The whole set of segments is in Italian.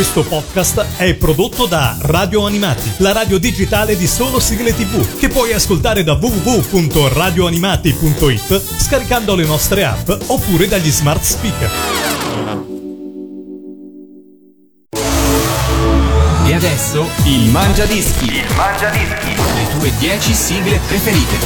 Questo podcast è prodotto da Radio Animati, la radio digitale di solo sigle tv, che puoi ascoltare da www.radioanimati.it scaricando le nostre app oppure dagli smart speaker. E adesso il Mangia Dischi. Il Mangia Dischi. Le tue 10 sigle preferite.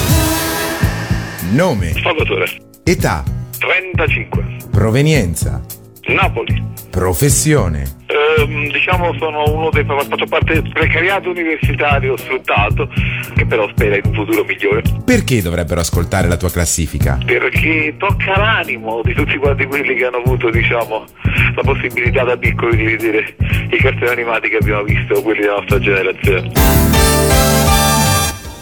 Nome, Salvatore, età, 35, provenienza, Napoli. professione, Ehm, diciamo sono uno dei faccio parte del precariato universitario sfruttato, che però spera in un futuro migliore. perché dovrebbero ascoltare la tua classifica? Perché tocca l'animo di tutti quanti quelli che hanno avuto, diciamo, la possibilità da piccoli di vedere i cartoni animati che abbiamo visto, quelli della nostra generazione.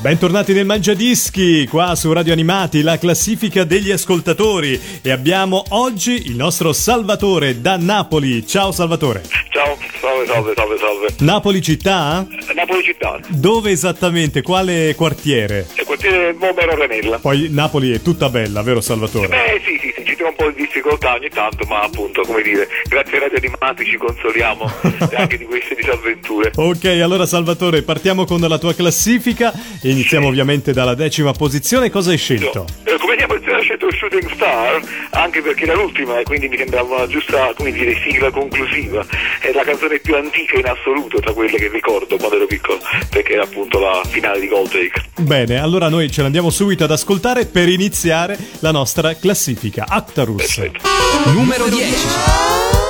Bentornati nel Mangiadischi, qua su Radio Animati, la classifica degli ascoltatori. E abbiamo oggi il nostro Salvatore da Napoli. Ciao Salvatore. Ciao, salve, salve, salve, salve. Napoli città? Napoli città, Dove esattamente? Quale quartiere? il quartiere Momero Renella. Poi Napoli è tutta bella, vero Salvatore? Beh sì, sì, sì, troviamo un po' di difficoltà ogni tanto, ma appunto, come dire, grazie ai radio animati ci consoliamo anche di queste disavventure. Ok, allora Salvatore, partiamo con la tua classifica iniziamo ovviamente dalla decima posizione. Cosa hai scelto? Eh, Come scelto Shooting Star, anche perché era l'ultima e quindi mi sembrava una giusta, come dire, sigla conclusiva. È la canzone più antica in assoluto tra quelle che ricordo quando ero piccolo, perché era appunto la finale di Goldrake. Bene, allora noi ce l'andiamo subito ad ascoltare per iniziare la nostra classifica. Actarus. Perfetto. Numero 10.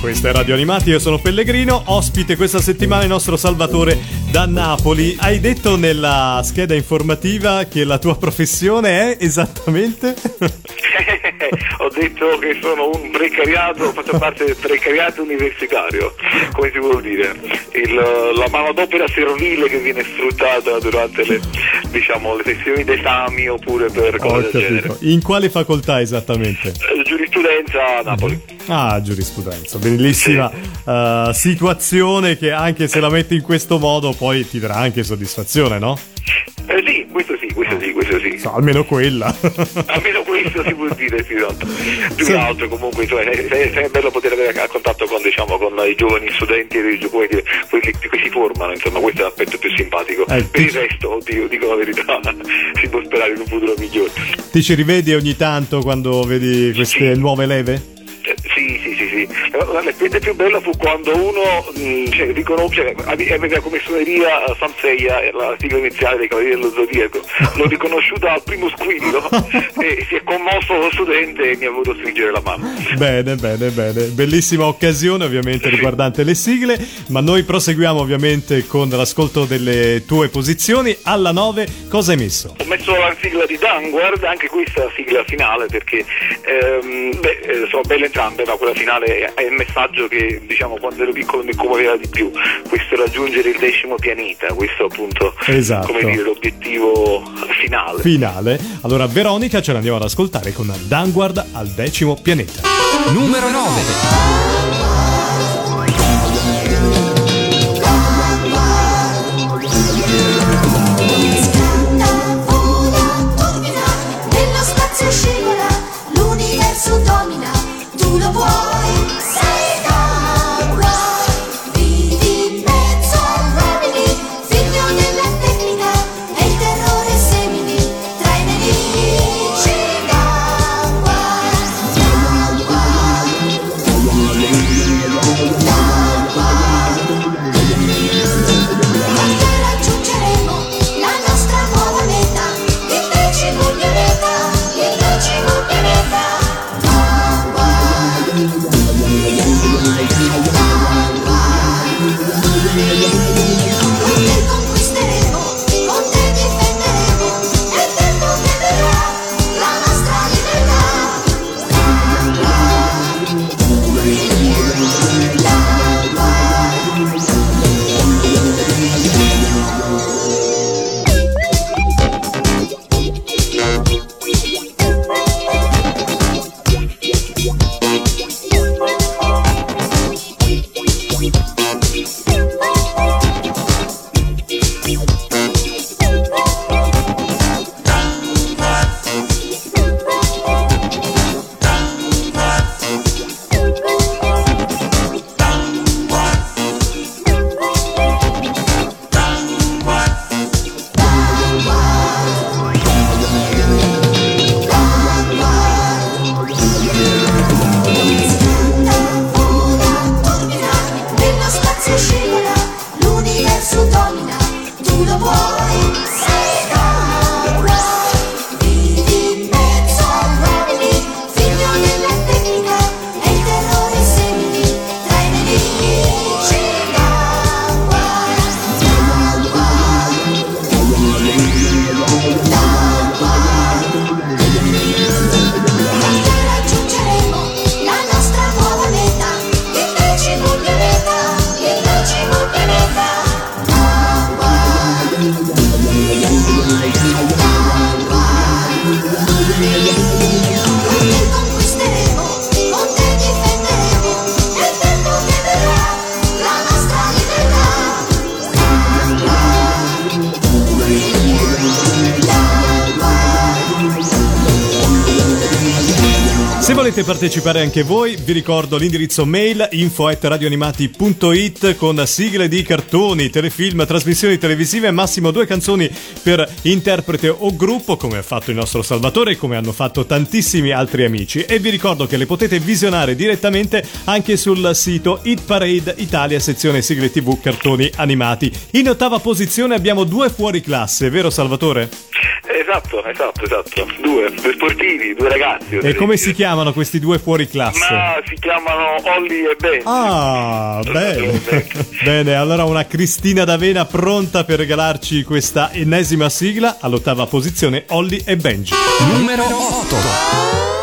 Questo è Radio Animati, io sono Pellegrino, ospite questa settimana il nostro Salvatore da Napoli. Hai detto nella scheda informativa che la tua professione è esattamente? Ho detto che sono un precariato, faccio parte del precariato universitario, come si vuol dire? Il, la manodopera servile che viene sfruttata durante le, diciamo, le sessioni d'esami oppure per cose del genere. In quale facoltà esattamente? Eh, Giurisprudenza a Napoli. Ah, giurisprudenza, bellissima eh, situazione che anche se la metti in questo modo poi ti darà anche soddisfazione, no? Eh, sì, questo sì, questo sì, questo sì. So, almeno quella. Almeno questo si può dire, sì, esatto. Più Sì. che altro comunque insomma, è, bello poter avere a contatto con, diciamo, con i giovani studenti e dire, quelli che si formano, insomma, questo è l'aspetto più simpatico. Eh, per il ti- resto, oddio, dico la verità, si può sperare in un futuro migliore. Ti ci rivedi ogni tanto quando vedi queste Sì. nuove leve? Eh, Sì, sì, sì, sì. La- L'esperienza più bella fu quando uno mh, cioè, riconosce, ave- aveva come suoneria eh, Sanseia, eh, la sigla iniziale dei Cavalieri dello Zodiaco, l'ho riconosciuta al primo squillo e si è commosso lo studente e mi ha voluto stringere la mano. Bene, bene, bene. Bellissima occasione ovviamente riguardante le sigle, ma noi proseguiamo ovviamente con l'ascolto delle tue posizioni. Alla 9 cosa hai messo? Ho messo la sigla di Danguard, anche questa sigla finale perché ehm, beh, eh, sono belle entrambe, ma quella finale è, il messaggio che diciamo quando ero piccolo mi commuoveva di più, questo raggiungere il decimo pianeta, questo appunto Esatto. come dire l'obiettivo finale. Finale. Allora Veronica ce l'andiamo ad ascoltare con Danguard al decimo pianeta. Numero 9. Tu lo l'universo domina, tu lo vuoi, volete partecipare anche voi, vi ricordo l'indirizzo mail info at radioanimati.it con sigle di cartoni, telefilm, trasmissioni televisive, massimo due canzoni per interprete o gruppo, come ha fatto il nostro Salvatore e come hanno fatto tantissimi altri amici. E vi ricordo che le potete visionare direttamente anche sul sito Hit Parade Italia, sezione sigle tv cartoni animati. In ottava posizione abbiamo due fuori classe, vero Salvatore? Esatto, esatto, esatto. Due, due sportivi, due ragazzi. E come dire. si chiamano questi due fuori classe? Ma si chiamano Olli e Ben. Ah, bene. bene, allora una Cristina d'Avena pronta per regalarci questa ennesima sigla all'ottava posizione Olli e Benji. Numero 8.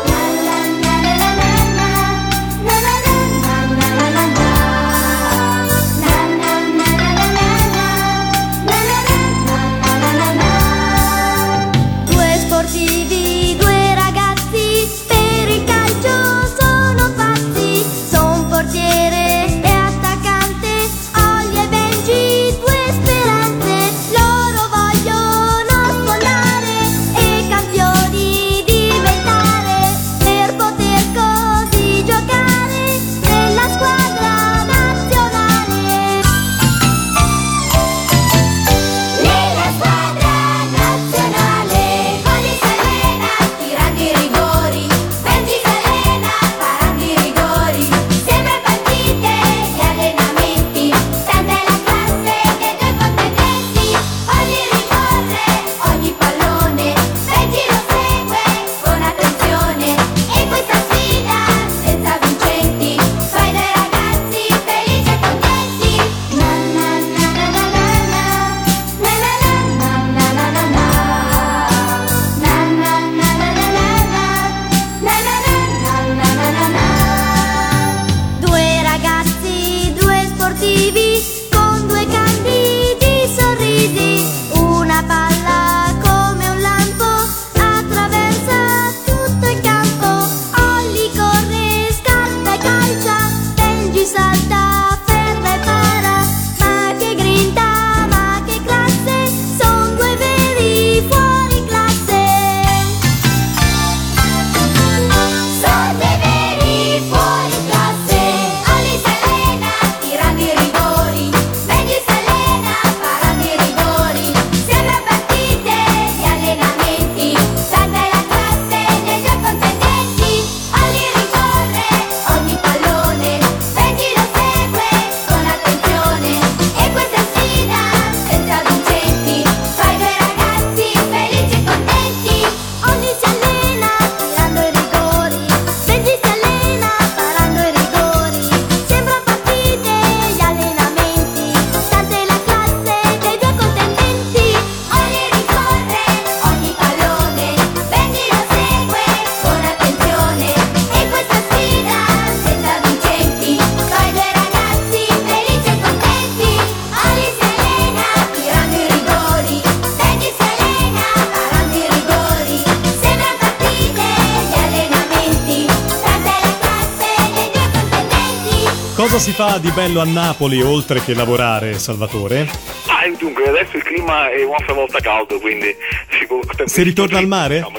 Fa di bello a Napoli oltre che lavorare, Salvatore? Ah, dunque, adesso il clima è un'altra volta caldo, quindi si, può- Si ritorna al mare? No,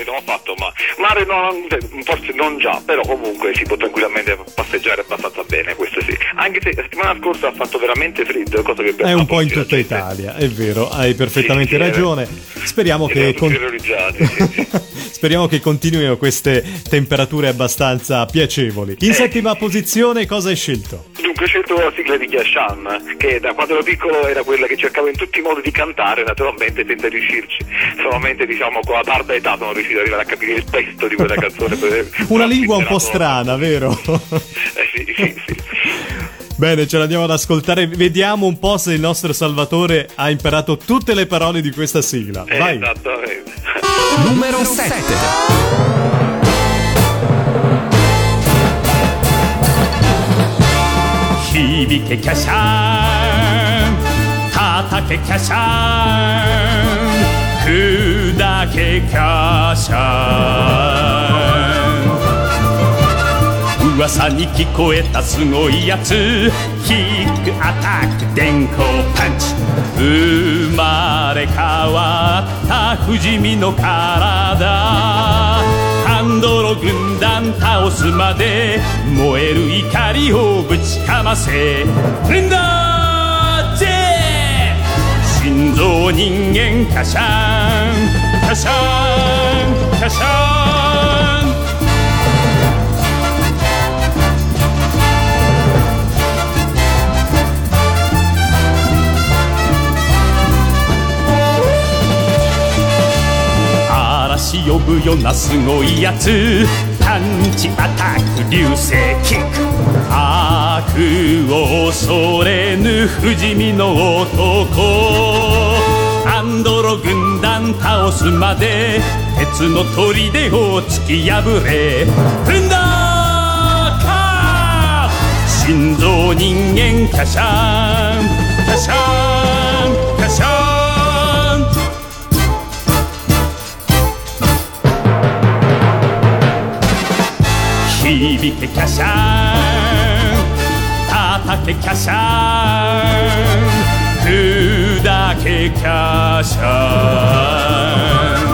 non ho fatto, ma mare no, forse non già, però comunque si può tranquillamente passeggiare abbastanza bene, questo sì. Anche se la settimana scorsa ha fatto veramente freddo, cosa che È un po' in tutta Italia, è vero, hai perfettamente Sì, sì, ragione. Speriamo Ed che, con- sì. Speriamo che continuino queste temperature abbastanza piacevoli. Eh. In settima posizione cosa hai scelto? Dunque ho scelto la sigla di Kiashan, che da quando ero piccolo era quella che cercavo in tutti i modi di cantare, naturalmente senza riuscirci. Solamente diciamo con la tarda età sono riuscito ad arrivare a capire il testo di quella canzone. per- Una per lingua un po' considerato- strana, vero? Eh sì, sì, sì. Bene, ce l'andiamo ad ascoltare. Vediamo un po' se il nostro Salvatore ha imparato tutte le parole di questa sigla. Eh, Vai. Esattamente. Numero 7. 響けキャシャン叩けキャシャン 砕けキャシャン噂に聞こえたすごいやつ。キックアタック電光パンチ。生まれ変わった不死身の体。ハンドロ軍団倒すまで燃える怒りをぶちかませ。レンダージェ心臓人間カシャンカシャンカシャン嵐呼ぶようなすごいやつパンチアタック流星キック。悪を恐れぬ不死身の男。ンドロ軍団倒すまで鉄の砦を突き破れ踏んだか心臓人間キャシャンキャシャンキャシャン!響けキャシャン叩けキャシャン。砕けキャシャン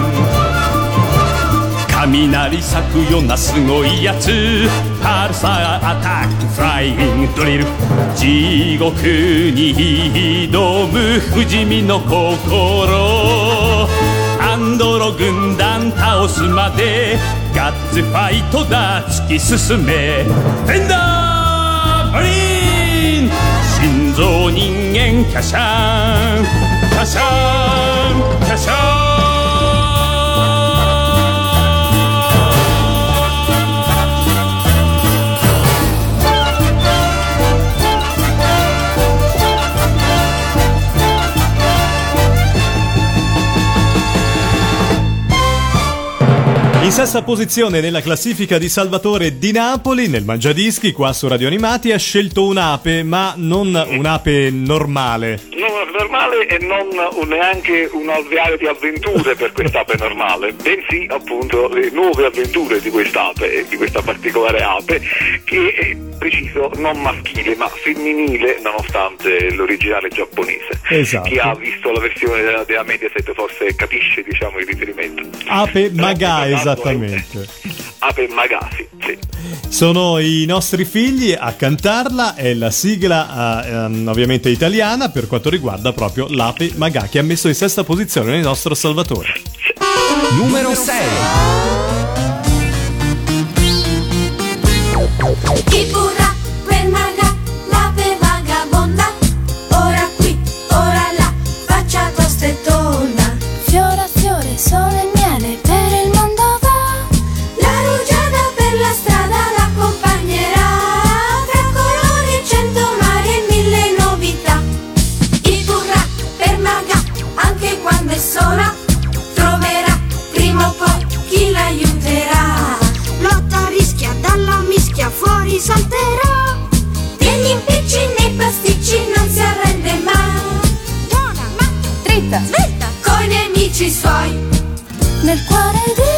雷咲くようなすごいやつパルサーアタックフライングドリル地獄に挑む不死身の心アンドロ軍団倒すまでガッツファイトだ突き進めフェンダーマリー کشم. کشم کشم. In sesta posizione nella classifica di Salvatore di Napoli, nel Mangiadischi, qua su Radio Animati, ha scelto un'ape, ma non un'ape normale. Non normale e non neanche un alveare di avventure per quest'ape normale, bensì appunto le nuove avventure di quest'ape, di questa particolare ape, che è preciso non maschile ma femminile nonostante l'originale giapponese. Esatto. Chi ha visto la versione della, della Mediaset forse capisce diciamo il riferimento. Ape Maga, esatto, esattamente. Ape Magasi, sì. Sono i nostri figli a cantarla, è la sigla eh, ehm, ovviamente italiana per quanto riguarda proprio l'Ape Maga, che ha messo in sesta posizione il nostro Salvatore. Numero 6. Dritta, svelta, coi nemici suoi. nel cuore di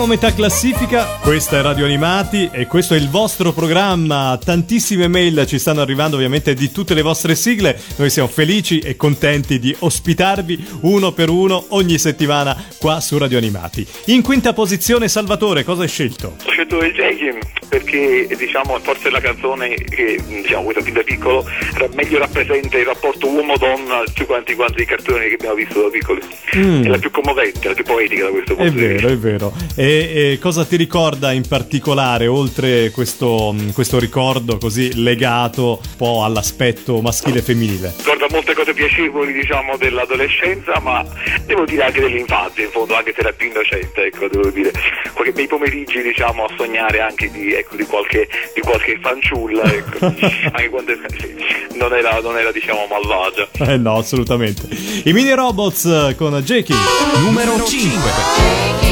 Siamo a metà classifica, questa è Radio Animati e questo è il vostro programma. Tantissime mail ci stanno arrivando ovviamente di tutte le vostre sigle. Noi siamo felici e contenti di ospitarvi uno per uno ogni settimana qua su Radio Animati. In quinta posizione Salvatore, cosa hai scelto? Ho scelto il Jakin perché diciamo forse è la canzone che diciamo questo fin da piccolo meglio rappresenta il rapporto uomo-donna tutti quanti quanti i cartoni che abbiamo visto da piccoli. È la più commovente, la più poetica da questo Mm. È punto di vero, vista. è vero. E, e cosa ti ricorda in particolare, oltre questo, questo ricordo così legato un po' all'aspetto maschile e femminile? ricorda molte cose piacevoli diciamo dell'adolescenza ma devo dire anche dell'infanzia in fondo anche se era più innocente ecco devo dire qualche bei pomeriggi diciamo a sognare anche di, ecco, di, qualche, di qualche fanciulla ecco anche quando non, era, non era diciamo malvagia Eh no, assolutamente. I mini robots eh, con Jakey. Numero 5.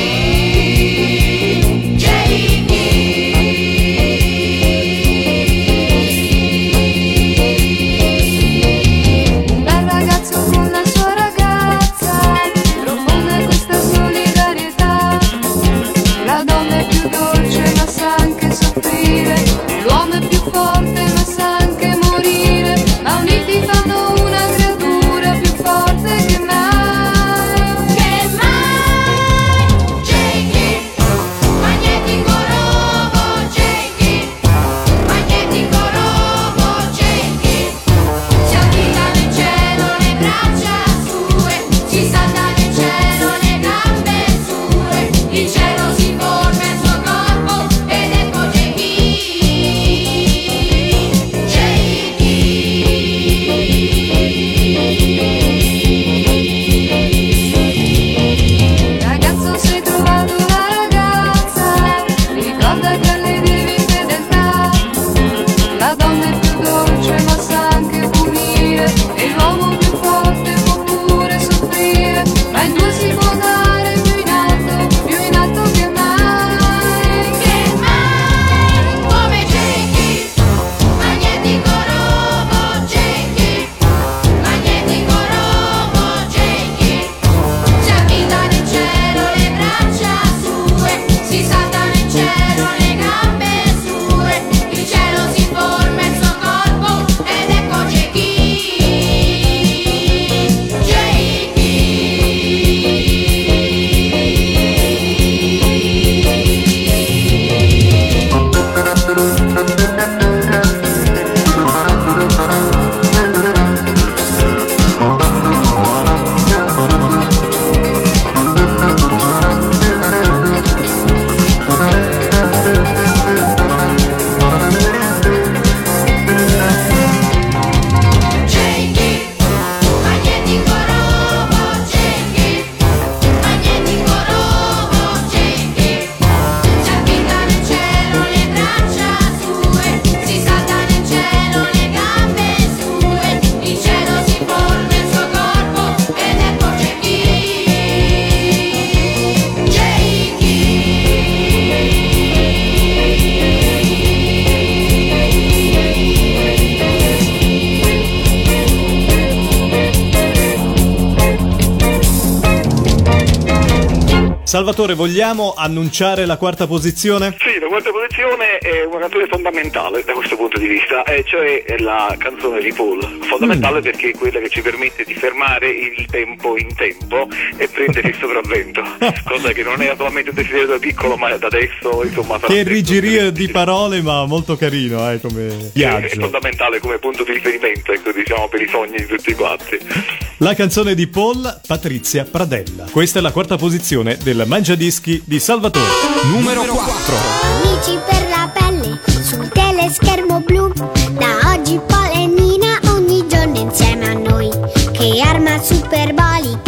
Salvatore, vogliamo annunciare la quarta posizione? Sì, la quarta posizione è una canzone fondamentale da questo punto di vista, e cioè è la canzone di Paul. Fondamentale perché è quella che ci permette di fermare il tempo in tempo e prendere il sopravvento, cosa che non era solamente un desiderio da piccolo, ma da adesso insomma Che rigiria di parole, ma molto carino, eh, come È viaggio. fondamentale come punto di riferimento, ecco, diciamo, per i sogni di tutti quanti. La canzone di Paul, Patrizia Pradella. Questa è la quarta posizione del Mangiadischi di Salvatore. Numero 4. Amici Che arma superbolica,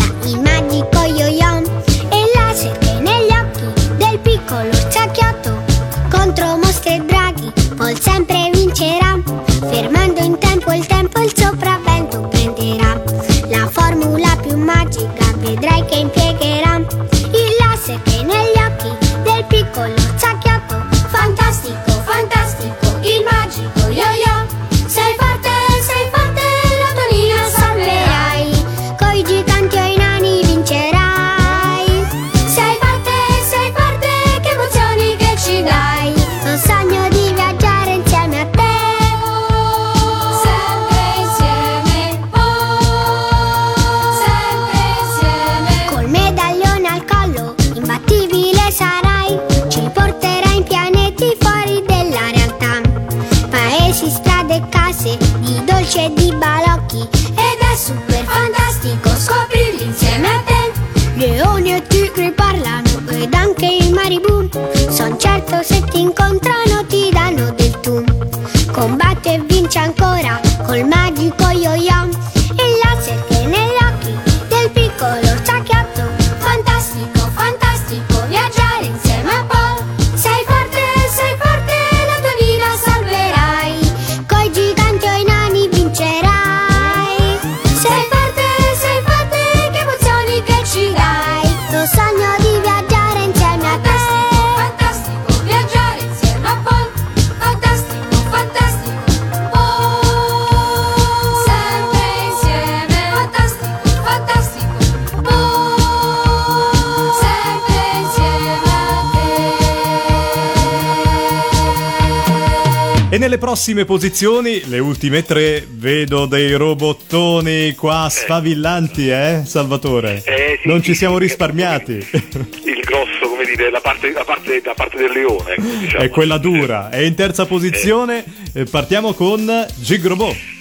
prossime posizioni, le ultime tre, vedo dei robottoni qua sfavillanti, eh, Salvatore? Eh, sì, non ci siamo risparmiati. Il grosso, come dire, la parte, la parte, la parte del leone. ecco, diciamo. È quella dura. E in terza posizione eh, partiamo con Gigrobot.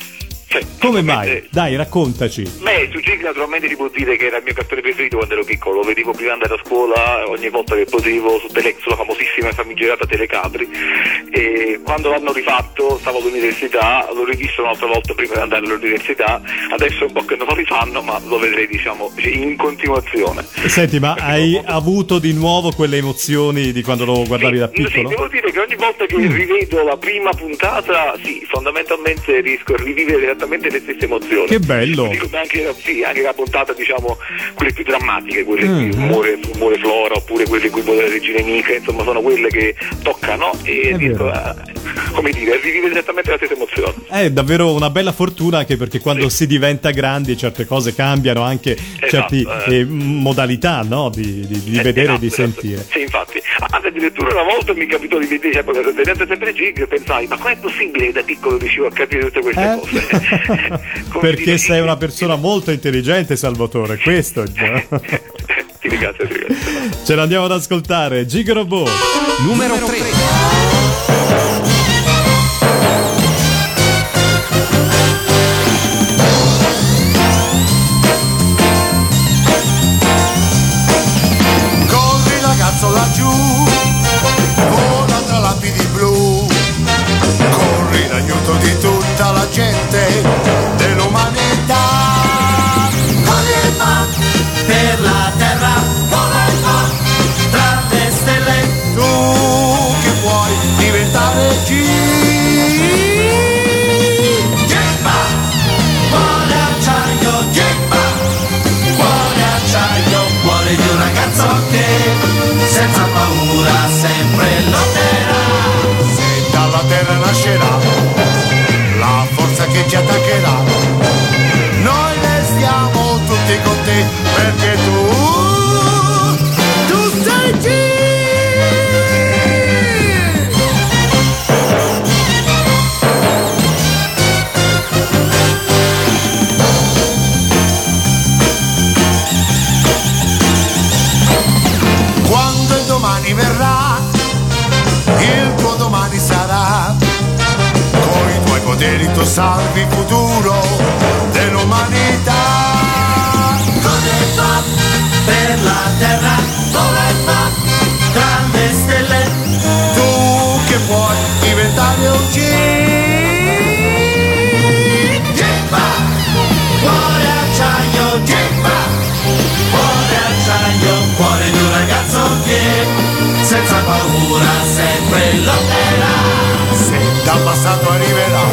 Cioè, Come mai? Dai, raccontaci. Beh, su Gig naturalmente ti può dire che era il mio cartone preferito quando ero piccolo, lo vedevo prima di andare a scuola, ogni volta che potevo, su Tele, sulla famosissima e famigerata Telecapri. E quando l'hanno rifatto, stavo all'università, l'ho rivisto un'altra volta prima di andare all'università, adesso è un po' che non lo rifanno, ma lo vedrei diciamo in continuazione. Senti, ma hai avuto di nuovo quelle emozioni di quando lo guardavi da Sì, piccolo? devo dire che ogni volta che rivedo la prima puntata, sì, fondamentalmente riesco a rivivere esattamente le stesse emozioni. Che bello. Dico, anche, sì, anche la puntata, diciamo, quelle più drammatiche, quelle Mm. in cui muore, muore Flora, oppure quelle in cui muore la regina Mica, insomma, sono quelle che toccano e riesco vero. a, come dire, rivivere esattamente la stessa emozione. È davvero una bella fortuna anche perché quando si diventa grandi certe cose cambiano, anche certe eh. eh, modalità no? di, di- di Eh, vedere e esatto, di esatto. sentire. Sì, infatti. Anzi, addirittura una volta mi capitò di vedere, cioè, proprio, vedendo sempre Gig, pensai, ma com'è possibile che da piccolo riuscivo a capire tutte queste Eh? cose? Perché dire, sei una persona molto intelligente, Salvatore, questo. ti ringrazio, ti ringrazio. Ce l'andiamo ad ascoltare. Gigrobo. Numero, Numero 3. 3. Domani verrà, il tuo domani sarà. Con i tuoi poteri tu salvi il futuro dell'umanità. Come va per la terra, lotterà. Se dal passato arriverà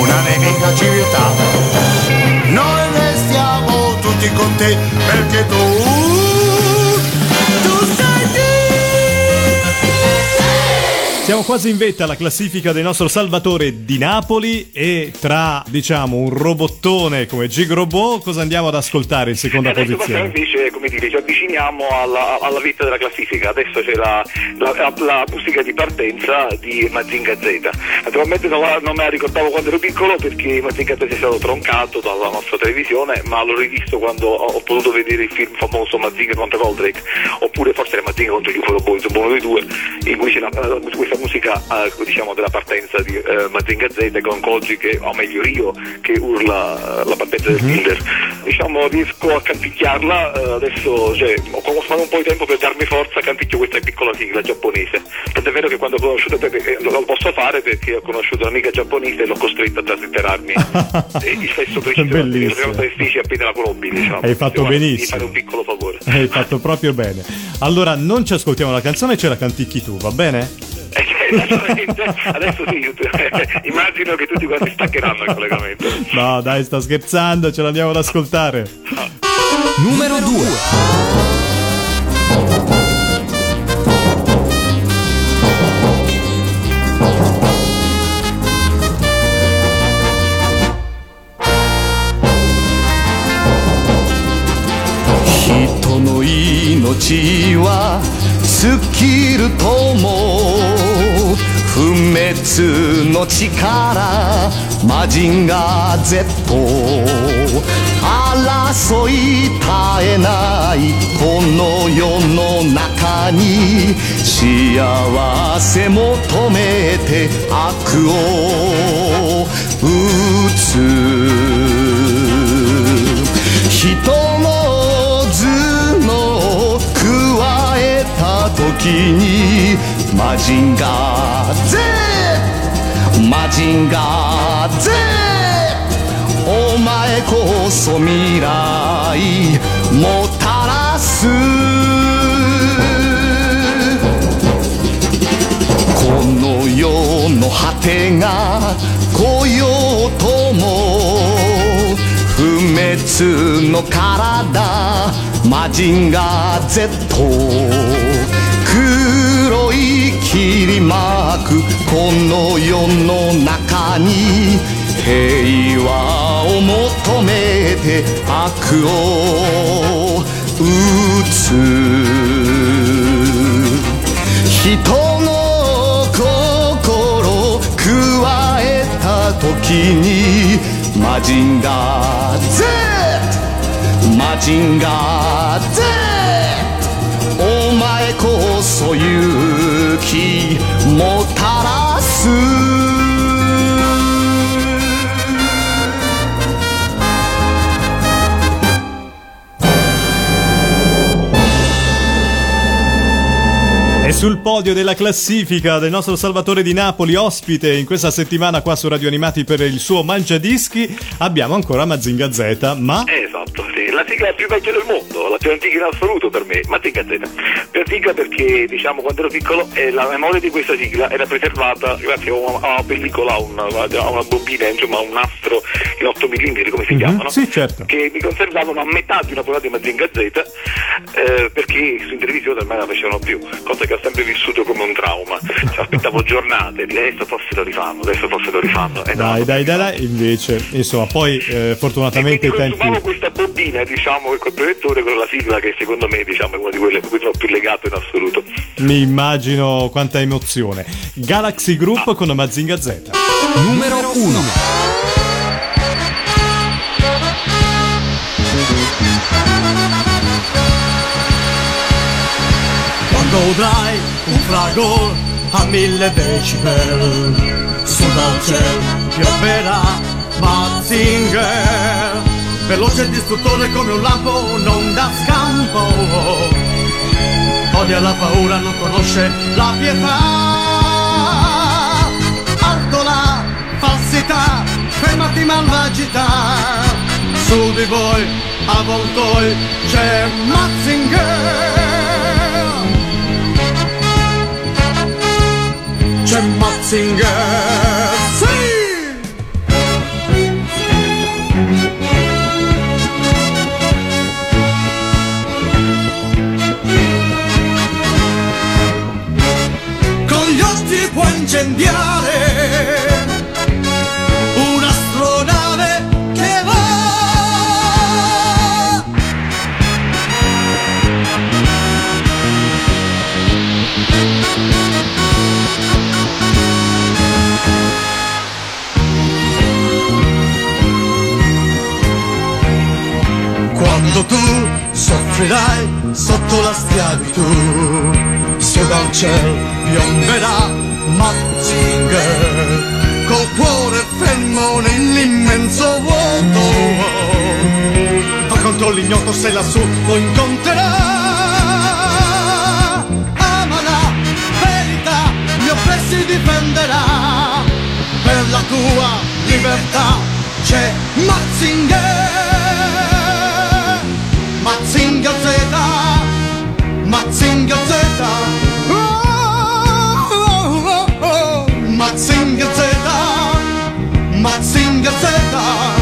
una nemica civiltà, noi restiamo tutti con te perché tu, Siamo quasi in vetta alla classifica del nostro Salvatore di Napoli e tra, diciamo, un robottone come Gigrobot, cosa andiamo ad ascoltare in seconda posizione? invece, come dire, ci avviciniamo alla, alla vetta della classifica. Adesso c'è la, la, la- la musica di partenza di Mazinga Z. Naturalmente non, non me la ricordavo quando ero piccolo perché Mazinga Z è stato troncato dalla nostra televisione, ma l'ho rivisto quando ho, potuto vedere il film famoso Mazinga contro Goldrake, oppure forse era Mazinga contro gli UFO Boys, uno dei due, in cui c'è la- questa musica classifica eh, diciamo della partenza di eh, Mazinga Z con Koji che, o meglio io, che urla eh, la partenza del killer. Diciamo riesco a canticchiarla, eh, adesso cioè, ho conosciuto un po' di tempo per darmi forza, canticchio questa piccola sigla giapponese. Tant'è vero che quando ho conosciuto te- eh, lo posso fare perché ho conosciuto un'amica giapponese e l'ho costretta a trasiterrarmi eh, il sesso preciso erano travestiti appena la conobbi, diciamo. Hai fatto Guarda, benissimo. Di fare un piccolo favore. Hai fatto proprio bene. Allora, non ci ascoltiamo la canzone, ce la canticchi tu, va bene? Esattamente. Adesso sì, immagino che tutti quanti staccheranno il collegamento. No, dai, sta scherzando, ce l'andiamo ad ascoltare. Numero 2. 人の命は尽きるとも 不滅の力マジンガー Z 争い絶えないこの世の中に幸せ求めて悪を打つ。人の頭脳加えた時にマジンガー。Z マジンガー。Z お前こそ未来。もたらす。この世の果てが来ようとも。不滅の体。マジンガー Z 黒い切り巻くこの世の中に平和を求めて悪を打つ。人の心加えた時にマジンガー Z マジンガー Z そ勇気もたらす E sul podio della classifica del nostro Salvatore di Napoli, ospite in questa settimana qua su Radio Animati per il suo Mangiadischi, abbiamo ancora Mazinga Z, ma Esatto, sì. la sigla più vecchia del mondo, la più antica in assoluto per me, Mazinga Z. Più antica perché, diciamo, quando ero piccolo eh, la memoria di questa sigla era preservata grazie a una, a una pellicola, a una, a una bobina, insomma, a un nastro in 8 mm, come si Mhm, chiamano, sì, certo. che mi conservavano a metà di una puntata di Mazinga Z eh, perché su in televisione ormai la facevano più, cosa che ho sempre vissuto come un trauma. Cioè, aspettavo giornate, di adesso forse lo rifanno, adesso forse lo rifanno. E no, dai, dai, dai, dai, invece, insomma, poi eh, fortunatamente i tempi... questa bobina diciamo col proiettore con la sigla che secondo me diciamo, è una di quelle a cui sono più legato in assoluto Mi immagino quanta emozione. Galaxy Group con Mazinga Z. Numero 1. Quando udrai un fragor a mille decibel Su dal cielo pioverà Mazinger Veloce e distruttore come un lampo non dà scampo. Odia la paura, non conosce la pietà. Alto la falsità, fermati malvagità. Su di voi, avvoltoi, c'è Mazinger. C'è Matzinger incendiare un'astronave che va. Quando tu soffrirai sotto la schiavitù, su dal cielo piomberà Mazinger, col cuore fermo nell'immenso vuoto. Va contro l'ignoto se lassù lo incontrerà. Ama la verità, gli oppressi difenderà. Per la tua libertà c'è Mazinger. Z, Mazinger Z.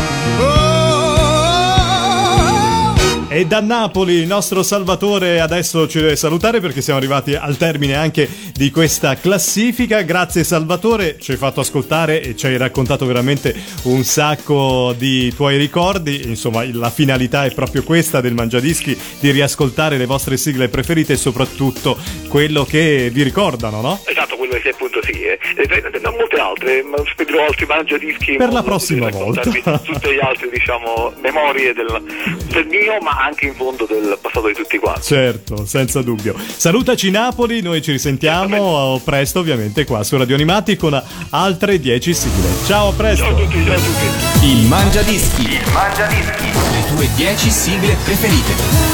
E da Napoli il nostro Salvatore adesso ci deve salutare perché siamo arrivati al termine anche di questa classifica. Grazie Salvatore, ci hai fatto ascoltare e ci hai raccontato veramente un sacco di tuoi ricordi. Insomma, la finalità è proprio questa del Mangiadischi, di riascoltare le vostre sigle preferite e soprattutto quello che vi ricordano, no? Esatto, quello che appunto sì, eh. E non molte altre, ma spedrò altri mangiadischi. Per la prossima volta. Tutte le altre, diciamo, memorie del, del mio, ma anche in fondo del passato di tutti quanti. Certo, senza dubbio. Salutaci Napoli, noi ci risentiamo presto ovviamente qua su Radio Animati con altre 10 sigle. Ciao, a presto! Ciao a tutti, ciao a tutti. Il Mangiadischi. Il Mangiadischi. Le tue 10 sigle preferite.